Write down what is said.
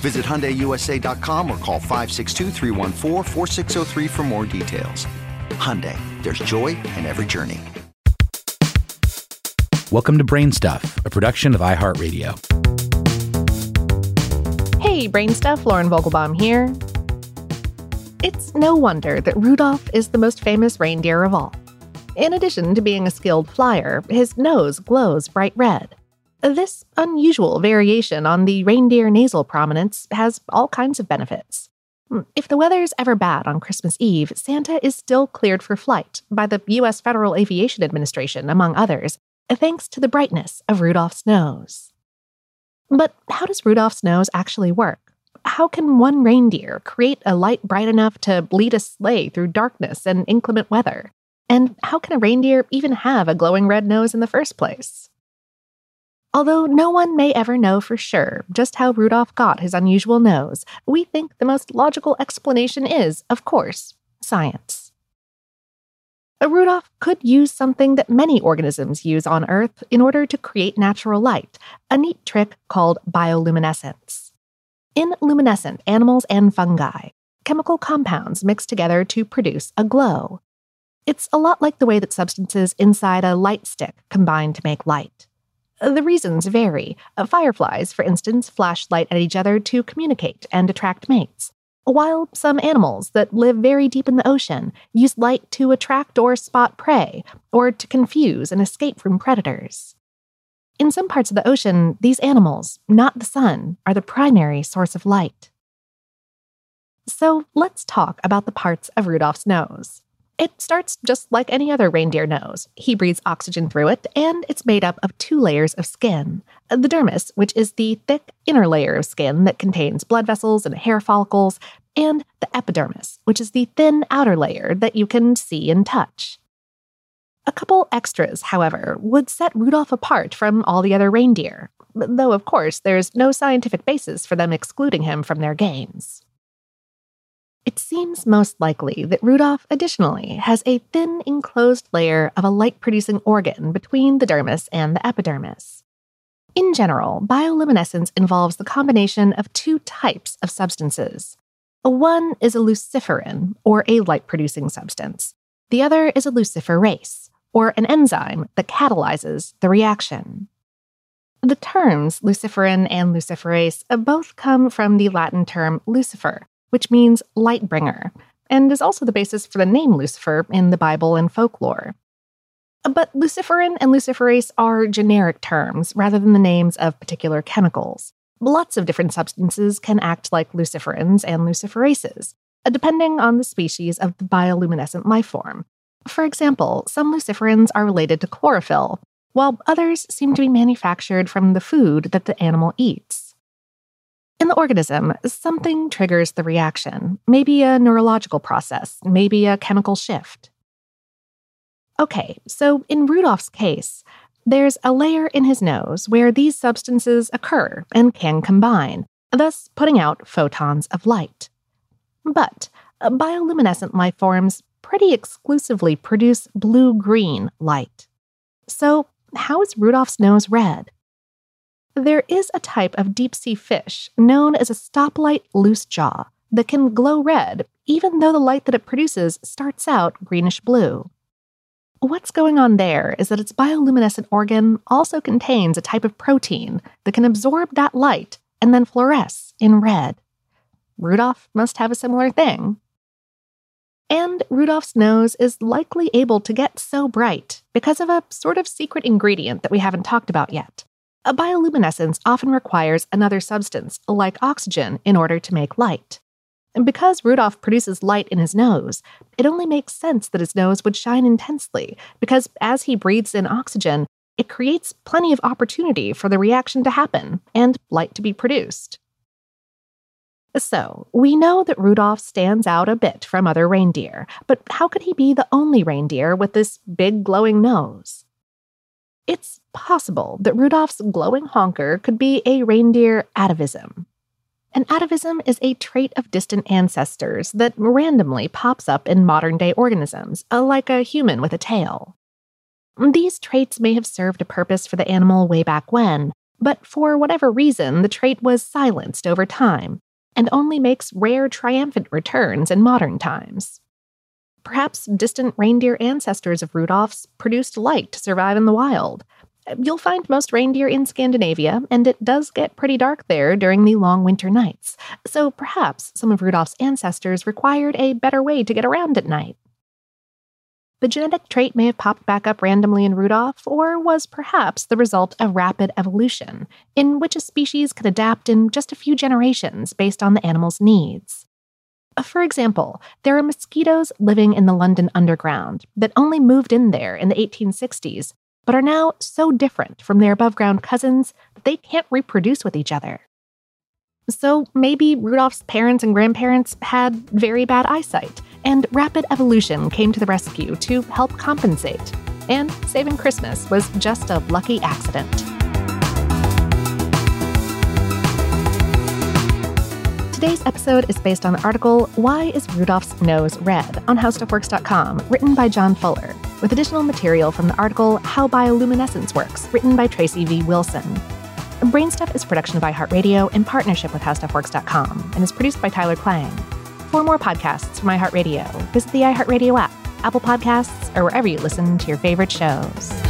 Visit HyundaiUSA.com or call 562 for more details. Hyundai, there's joy in every journey. Welcome to Brain Stuff, a production of iHeartRadio. Hey, Brain Stuff, Lauren Vogelbaum here. It's no wonder that Rudolph is the most famous reindeer of all. In addition to being a skilled flyer, his nose glows bright red. This unusual variation on the reindeer nasal prominence has all kinds of benefits. Hmm, if the weather's ever bad on Christmas Eve, Santa is still cleared for flight by the U.S. Federal Aviation Administration, among others, thanks to the brightness of Rudolph's nose. But how does Rudolph's nose actually work? How can one reindeer create a light bright enough to lead a sleigh through darkness and inclement weather? And how can a reindeer even have a glowing red nose in the first place? Although no one may ever know for sure just how Rudolph got his unusual nose, we think the most logical explanation is, of course, science. A Rudolph could use something that many organisms use on Earth in order to create natural light, a neat trick called bioluminescence. In luminescent animals and fungi, chemical compounds mix together to produce a glow. It's a lot like the way that substances inside a light stick combine to make light. The reasons vary. Uh, fireflies, for instance, flash light at each other to communicate and attract mates, while some animals that live very deep in the ocean use light to attract or spot prey, or to confuse and escape from predators. In some parts of the ocean, these animals, not the sun, are the primary source of light. So let's talk about the parts of Rudolph's nose. It starts just like any other reindeer nose. He breathes oxygen through it, and it's made up of two layers of skin. The dermis, which is the thick inner layer of skin that contains blood vessels and hair follicles, and the epidermis, which is the thin outer layer that you can see and touch. A couple extras, however, would set Rudolph apart from all the other reindeer, though, of course, there's no scientific basis for them excluding him from their games. It seems most likely that Rudolph additionally has a thin enclosed layer of a light producing organ between the dermis and the epidermis. In general, bioluminescence involves the combination of two types of substances. One is a luciferin, or a light producing substance. The other is a luciferase, or an enzyme that catalyzes the reaction. The terms luciferin and luciferase both come from the Latin term lucifer, which means light bringer. and is also the basis for the name Lucifer in the Bible and folklore. But luciferin and luciferase are generic terms rather than the names of particular chemicals. Lots of different substances can act like luciferins and luciferases, depending on the species of the bioluminescent life form. For example, some luciferins are related to chlorophyll, while others seem to be manufactured from the food that the animal eats. In the organism, something triggers the reaction, maybe a neurological process, maybe a chemical shift. Okay, so in Rudolph's case, there's a layer in his nose where these substances occur and can combine, thus putting out photons of light. But uh, bioluminescent life forms pretty exclusively produce blue green light. So, how is Rudolph's nose red? There is a type of deep sea fish known as a stoplight loosejaw that can glow red even though the light that it produces starts out greenish blue. What's going on there is that its bioluminescent organ also contains a type of protein that can absorb that light and then fluoresce in red. Rudolph must have a similar thing. And Rudolph's nose is likely able to get so bright because of a sort of secret ingredient that we haven't talked about yet. A bioluminescence often requires another substance, like oxygen, in order to make light. And because Rudolph produces light in his nose, it only makes sense that his nose would shine intensely, because as he breathes in oxygen, it creates plenty of opportunity for the reaction to happen and light to be produced. So, we know that Rudolph stands out a bit from other reindeer, but how could he be the only reindeer with this big glowing nose? It's possible that Rudolph's glowing honker could be a reindeer atavism, an atavism is a trait of distant ancestors that randomly pops up in modern day organisms, uh, like a human with a tail. These traits may have served a purpose for the animal way back when, but for whatever reason, the trait was silenced over time and only makes rare triumphant returns in modern times. Perhaps distant reindeer ancestors of Rudolph's produced light to survive in the wild, You'll find most reindeer in Scandinavia, and it does get pretty dark there during the long winter nights. So perhaps some of Rudolph's ancestors required a better way to get around at night. The genetic trait may have popped back up randomly in Rudolph, or was perhaps the result of rapid evolution, in which a species could adapt in just a few generations based on the animal's needs. Uh, for example, there are mosquitoes living in the London Underground that only moved in there in the 1860s but are now so different from their above ground cousins that they can't reproduce with each other. So maybe Rudolph's parents and grandparents had very bad eyesight, and rapid evolution came to the rescue to help compensate. And saving Christmas was just a lucky accident. Today's episode is based on the article Why is Rudolph's Nose Red on HowStuffWorks.com, written by John Fuller, with additional material from the article How Bioluminescence Works, written by Tracy V. Wilson. Brainstuff is production of iHeartRadio in partnership with HowStuffWorks.com and is produced by Tyler Klang. For more podcasts from iHeartRadio, visit the iHeartRadio app, Apple Podcasts, or wherever you listen to your favorite shows.